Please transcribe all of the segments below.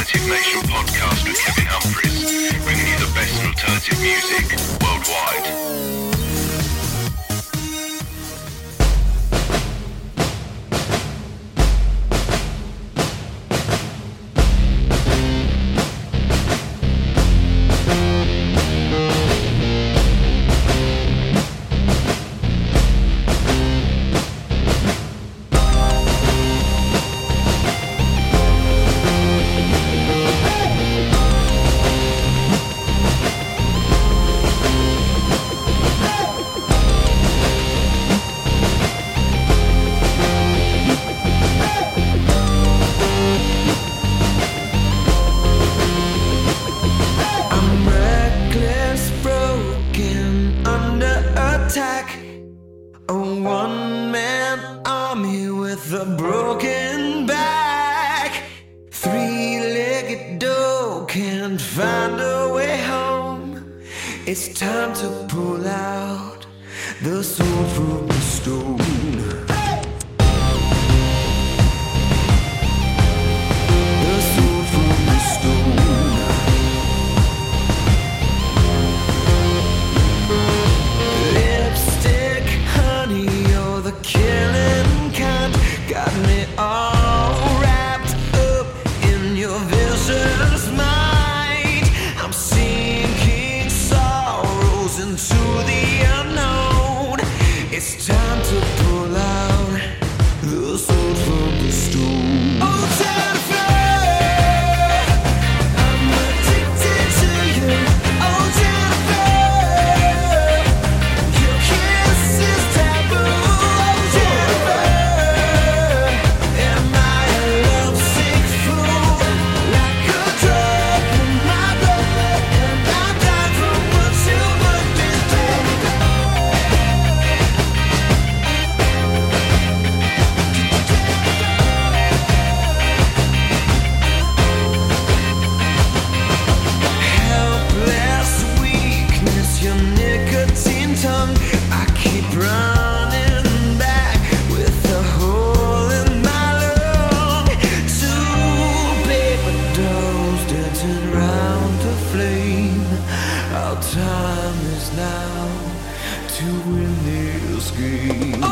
Alternative Nation podcast with Kevin Humphreys, bringing you the best alternative music worldwide. Our time is now to win this game.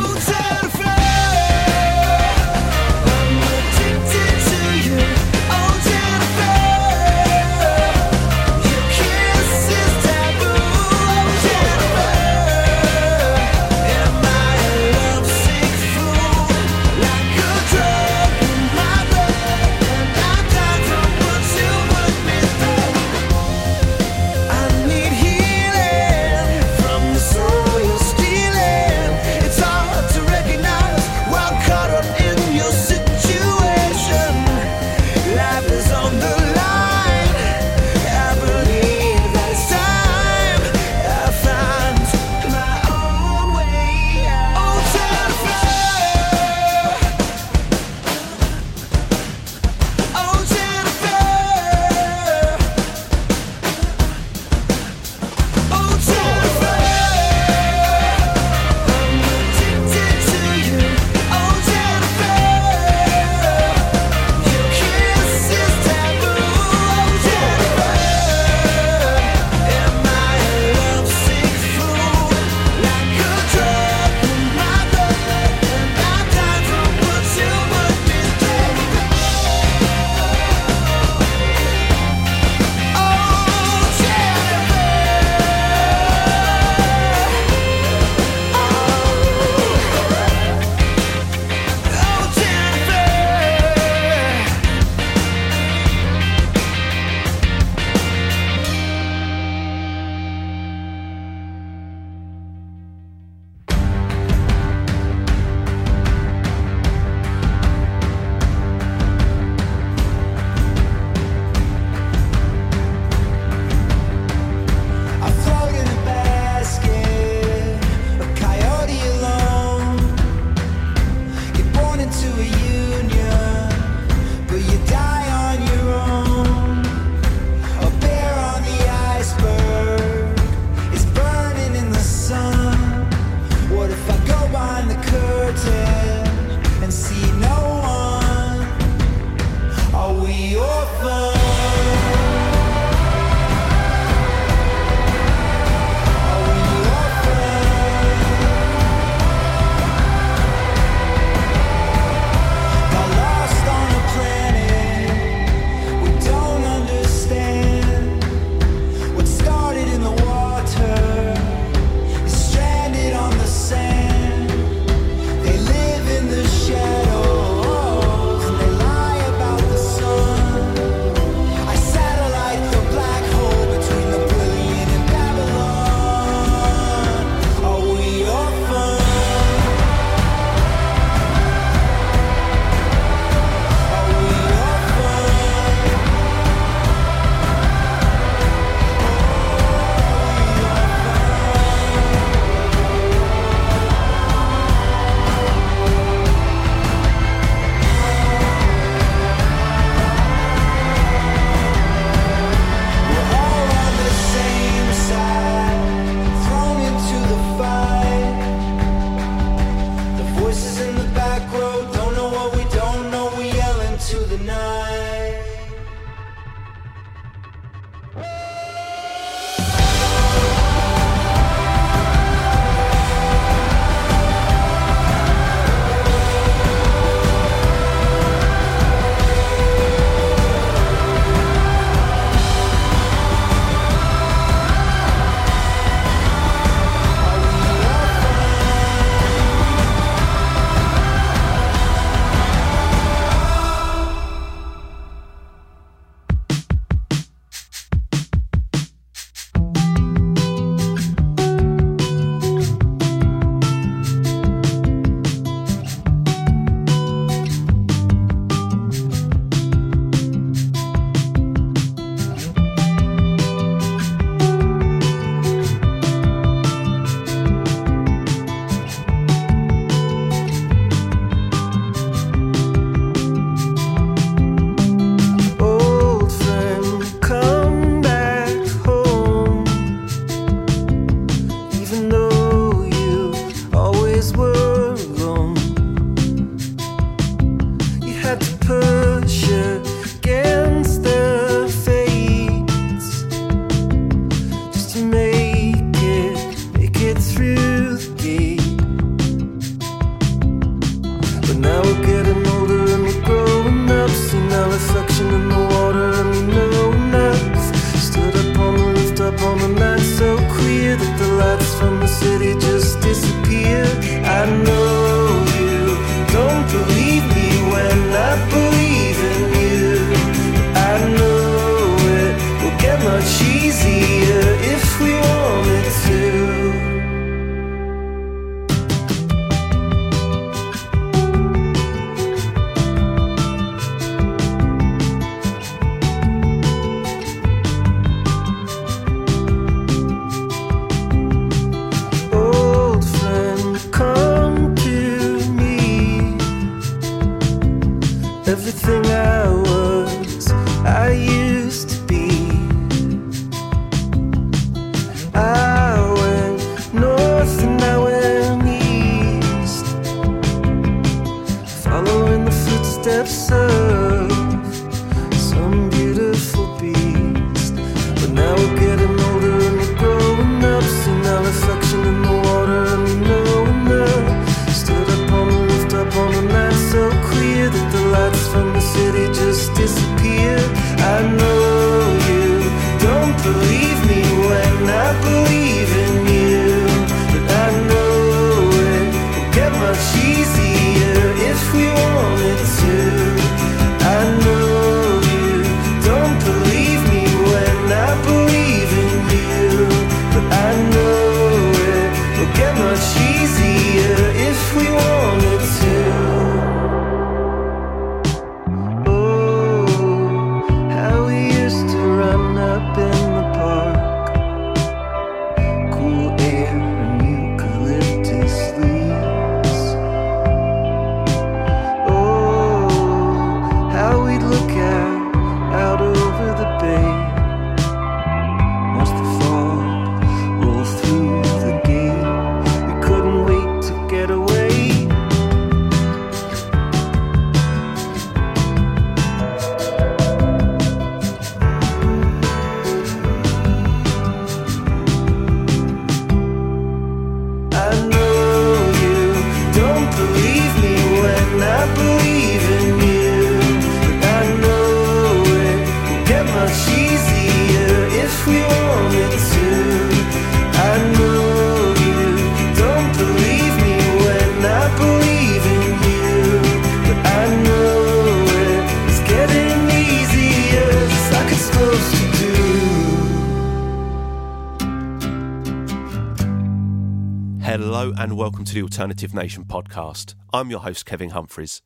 The Alternative Nation podcast. I'm your host, Kevin Humphreys.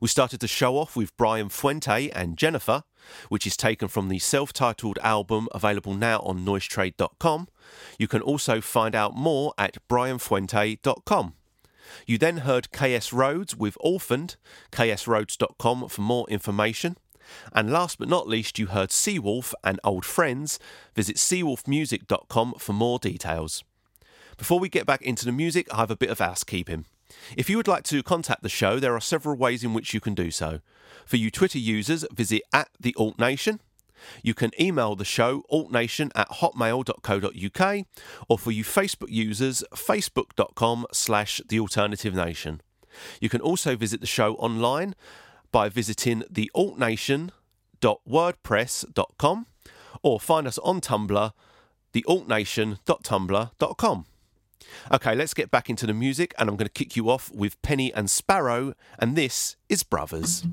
We started the show off with Brian Fuente and Jennifer, which is taken from the self titled album available now on noisetrade.com. You can also find out more at brianfuente.com. You then heard KS Rhodes with Orphaned, ksrhodes.com for more information. And last but not least, you heard Seawolf and Old Friends. Visit seawolfmusic.com for more details. Before we get back into the music, I have a bit of housekeeping. If you would like to contact the show, there are several ways in which you can do so. For you Twitter users, visit at the Alt Nation. You can email the show altnation at hotmail.co.uk or for you Facebook users, facebook.com slash the alternative nation. You can also visit the show online by visiting thealtnation.wordpress.com or find us on Tumblr, thealtnation.tumblr.com. Okay, let's get back into the music, and I'm going to kick you off with Penny and Sparrow, and this is Brothers.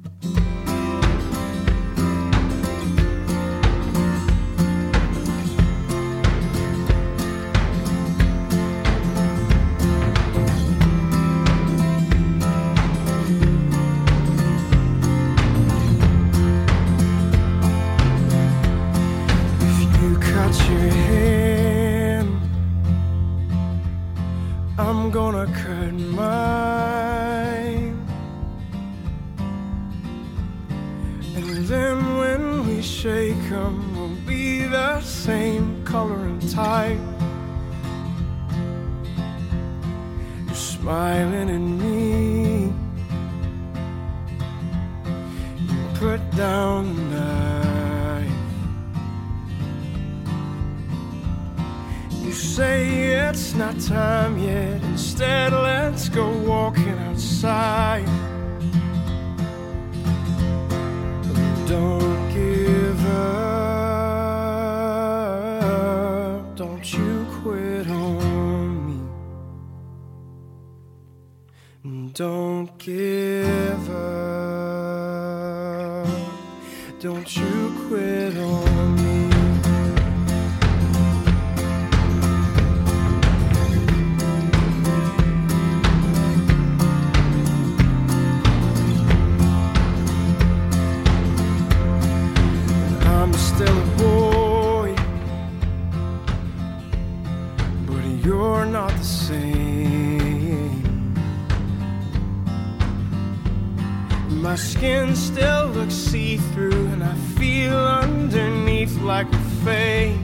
Don't give like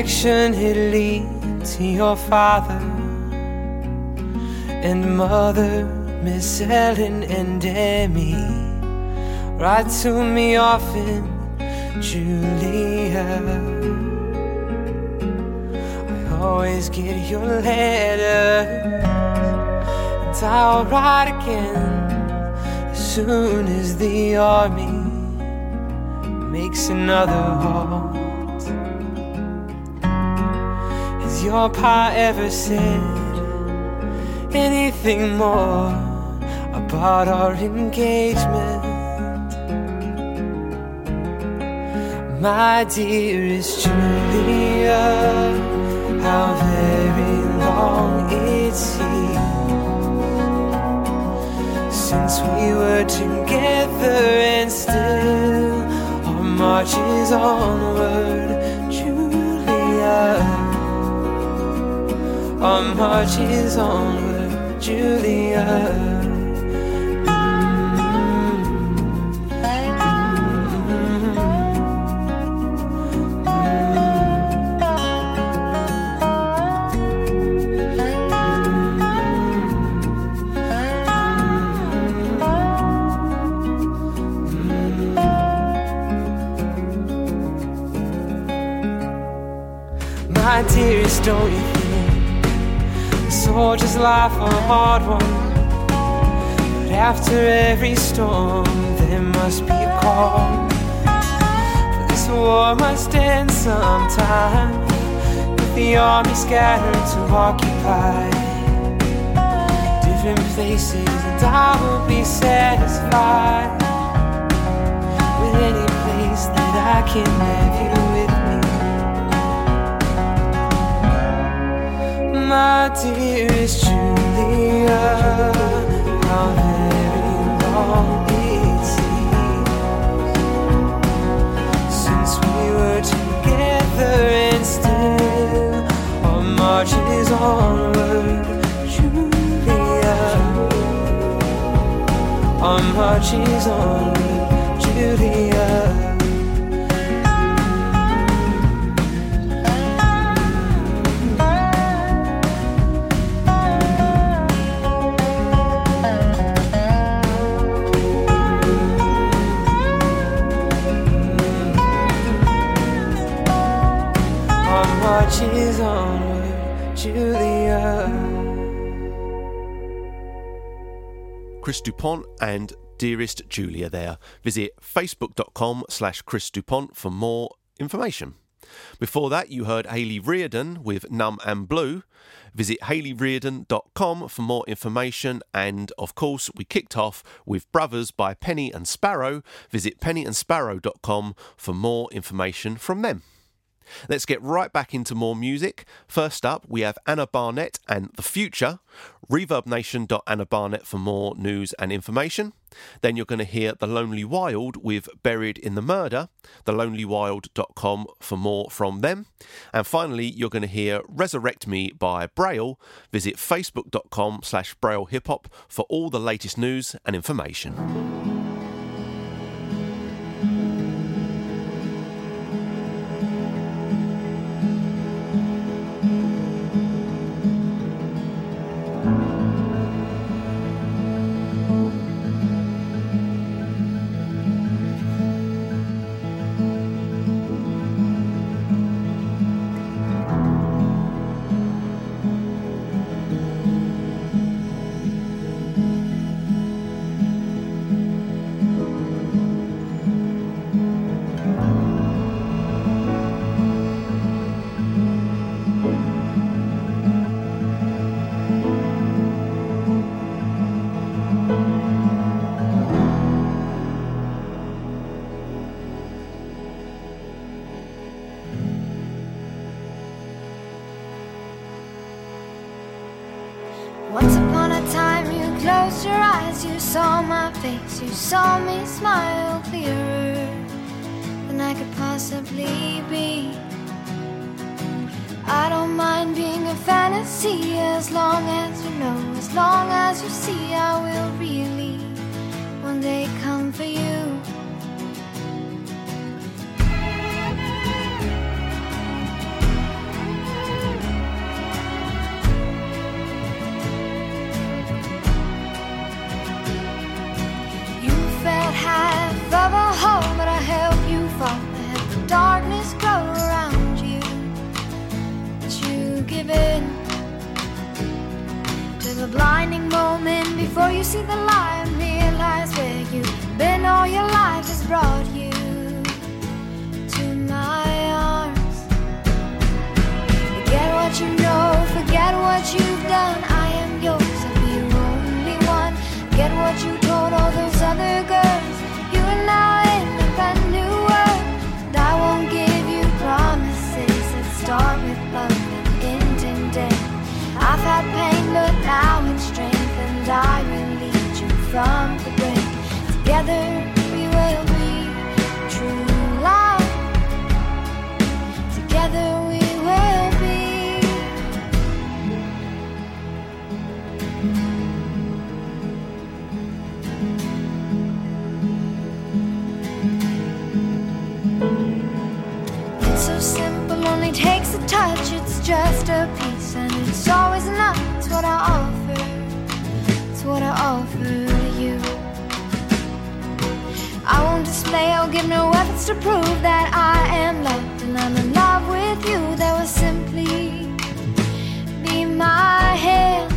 connection it leads to your father and mother, Miss Ellen and Demi. Write to me often, Julia. I always get your letter, and I'll write again as soon as the army makes another home. your pa ever said anything more about our engagement. My dearest Julia, how very long it seems since we were together and still our march is onward, Julia. Our march is onward, Julia. my dearest, don't you soldier's life a hard one. But after every storm, there must be a calm. For this war must end sometime. With the army scattered to occupy different places, and I will be satisfied with any place that I can have you My dearest Julia, how very long it seems since we were together, and still our march is onward, Julia. Our march is onward, Julia. Is onward, Julia. Chris Dupont and Dearest Julia there. Visit facebook.com slash Chris Dupont for more information. Before that, you heard Hayley Reardon with Numb and Blue. Visit hayleyreardon.com for more information. And of course, we kicked off with Brothers by Penny and Sparrow. Visit pennyandsparrow.com for more information from them. Let's get right back into more music. First up, we have Anna Barnett and The Future. ReverbNation.AnnaBarnett for more news and information. Then you're going to hear The Lonely Wild with Buried in the Murder. TheLonelyWild.com for more from them. And finally, you're going to hear Resurrect Me by Braille. Visit Facebook.com slash Braille Hip Hop for all the latest news and information. You saw me smile clearer than I could possibly be. I don't mind being a fantasy as long as you know, as long as you see, I will see the light just a piece, and it's always enough. It's what I offer. It's what I offer you. I won't display or give no efforts to prove that I am loved, and I'm in love with you. That will simply be my hand.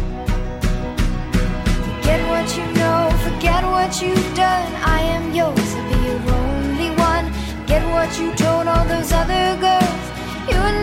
Forget what you know, forget what you've done. I am yours, I'll be your only one. Get what you told all those other girls. You and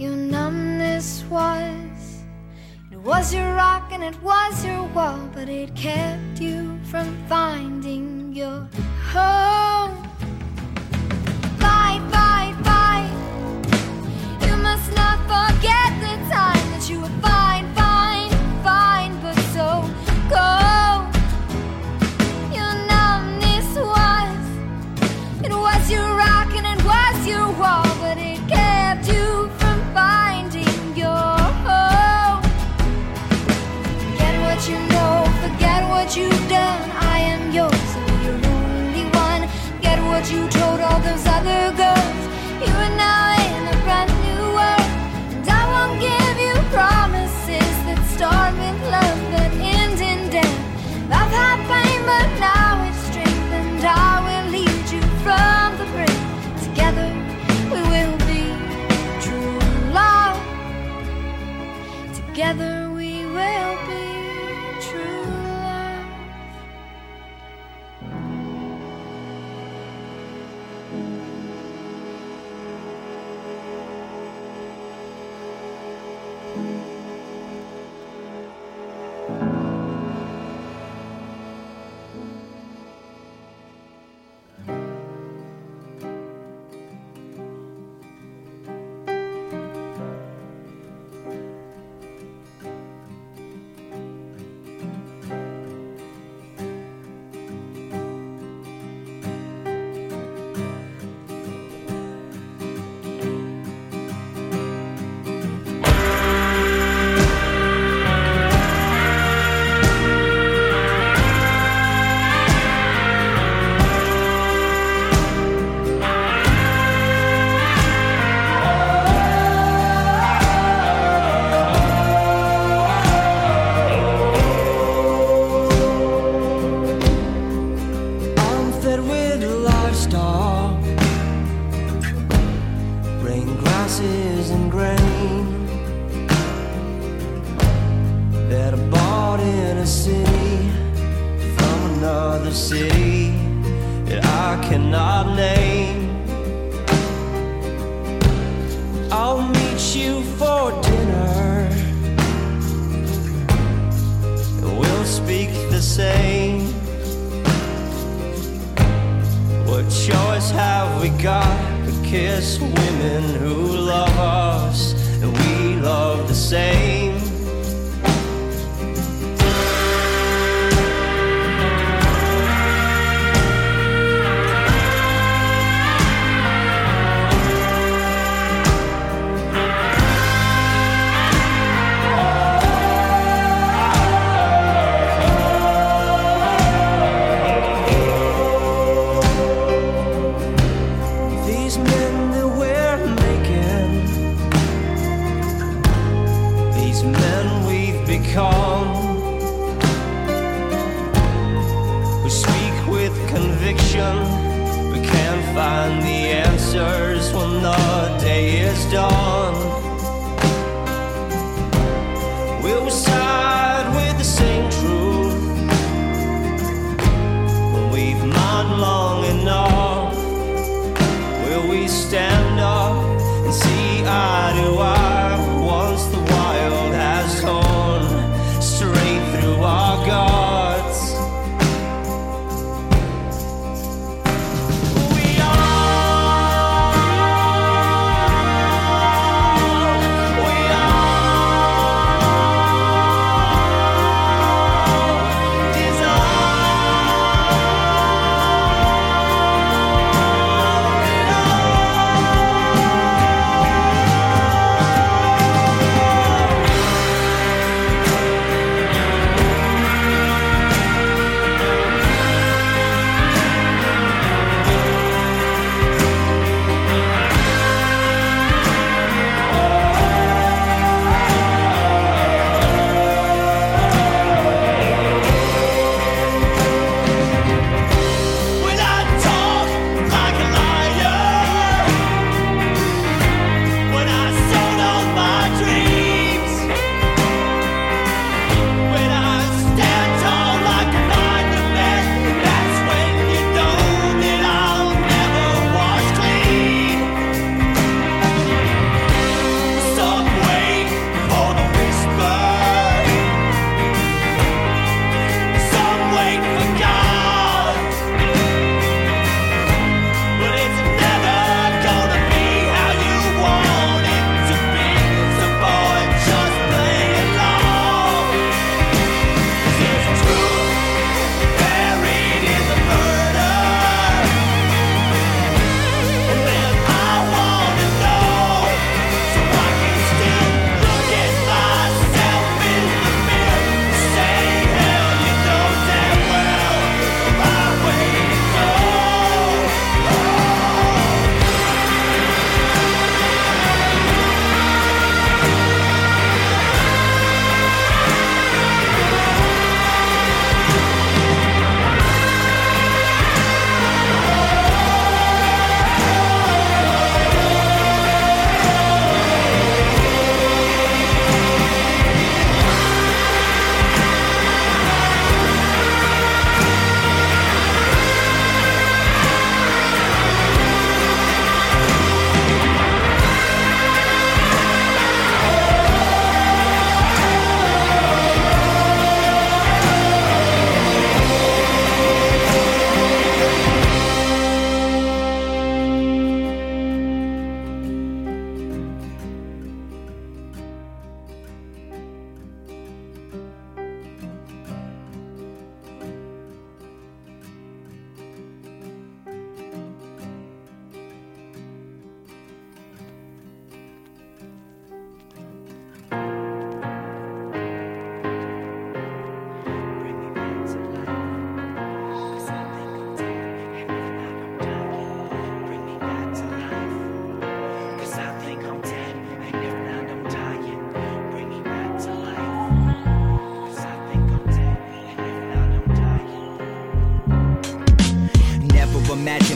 your numbness was. It was your rock and it was your wall, but it kept you from finding women who love us and we love the same.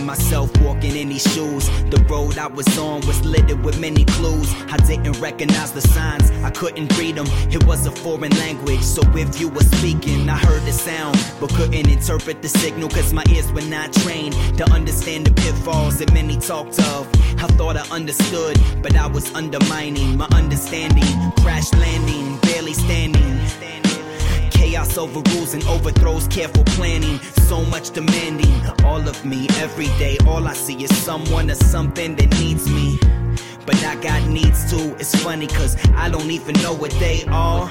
Myself walking in these shoes. The road I was on was littered with many clues. I didn't recognize the signs, I couldn't read them. It was a foreign language, so if you were speaking, I heard the sound, but couldn't interpret the signal cause my ears were not trained to understand the pitfalls that many talked of. I thought I understood, but I was undermining my understanding. Crash landing, barely standing. Chaos overrules and overthrows careful planning. So much demanding, all of me every day. All I see is someone or something that needs me. But I got needs too. It's funny cause I don't even know what they are.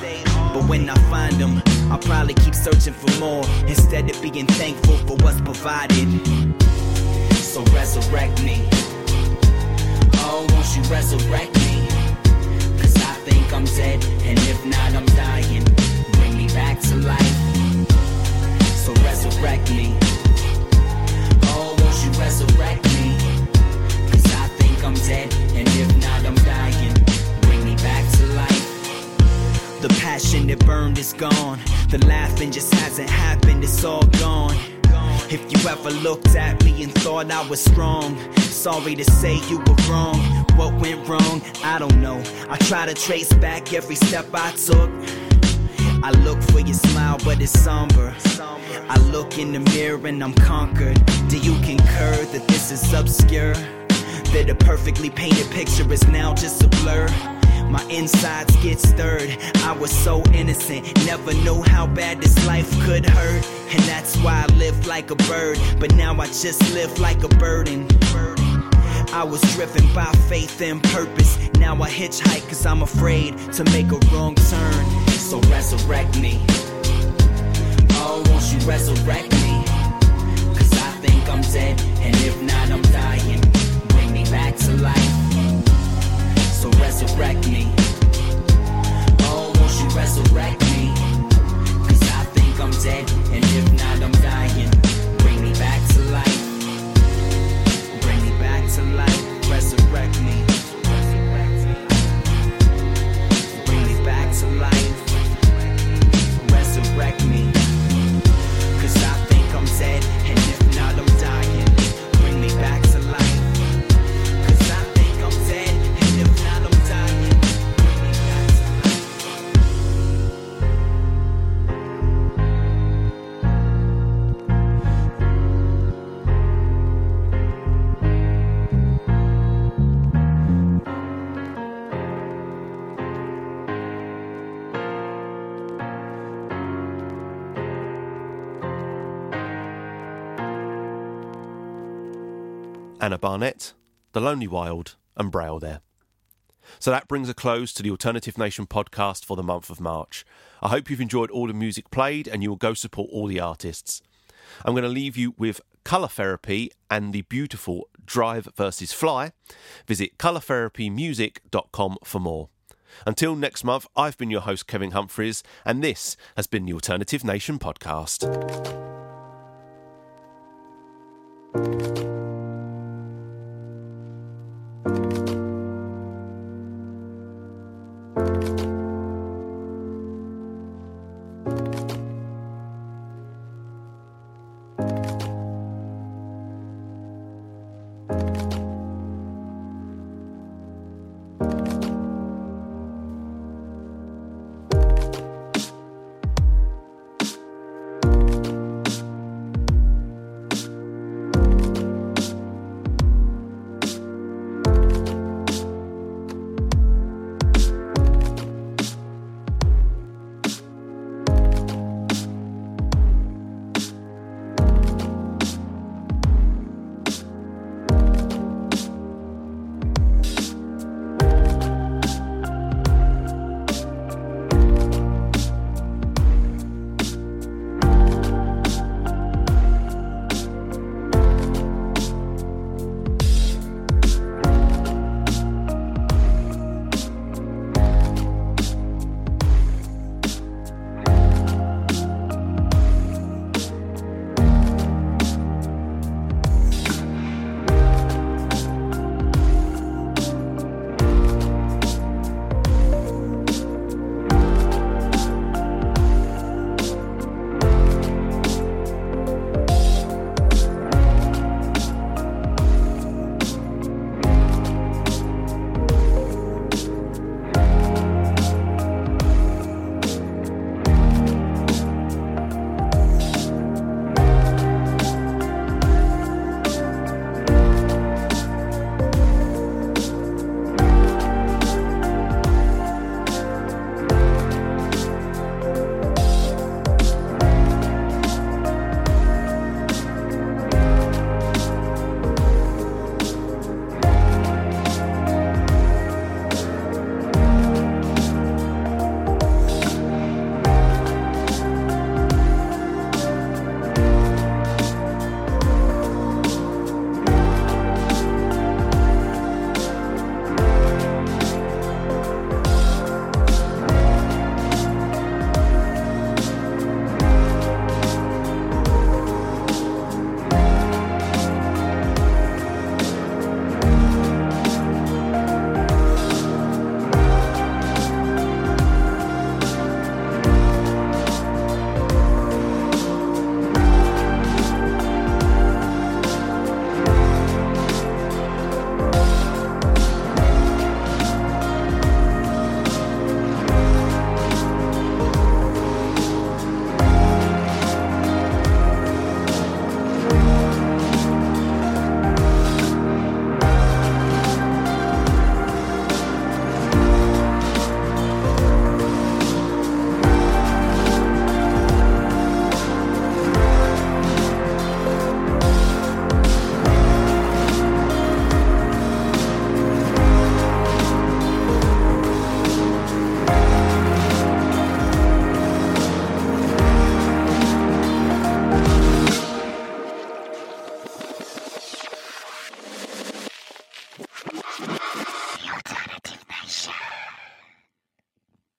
But when I find them, I'll probably keep searching for more instead of being thankful for what's provided. So resurrect me. Oh, won't you resurrect me? Cause I think I'm dead, and if not, I'm dying. Bring me back to life. So resurrect me. You resurrect me? Cause I think I'm dead, and if not, I'm dying. Bring me back to life. The passion that burned is gone. The laughing just hasn't happened, it's all gone. If you ever looked at me and thought I was strong, sorry to say you were wrong. What went wrong? I don't know. I try to trace back every step I took. I look for your smile, but it's somber. I look in the mirror and I'm conquered. Do you concur that this is obscure? That a perfectly painted picture is now just a blur? My insides get stirred. I was so innocent, never knew how bad this life could hurt. And that's why I lived like a bird, but now I just live like a burden. I was driven by faith and purpose. Now I hitchhike cause I'm afraid to make a wrong turn. So resurrect me. Oh, won't you resurrect me? Anna Barnett, The Lonely Wild, and Braille there. So that brings a close to the Alternative Nation podcast for the month of March. I hope you've enjoyed all the music played and you will go support all the artists. I'm going to leave you with Colour Therapy and the beautiful Drive versus Fly. Visit colourtherapymusic.com for more. Until next month, I've been your host, Kevin Humphreys, and this has been the Alternative Nation podcast.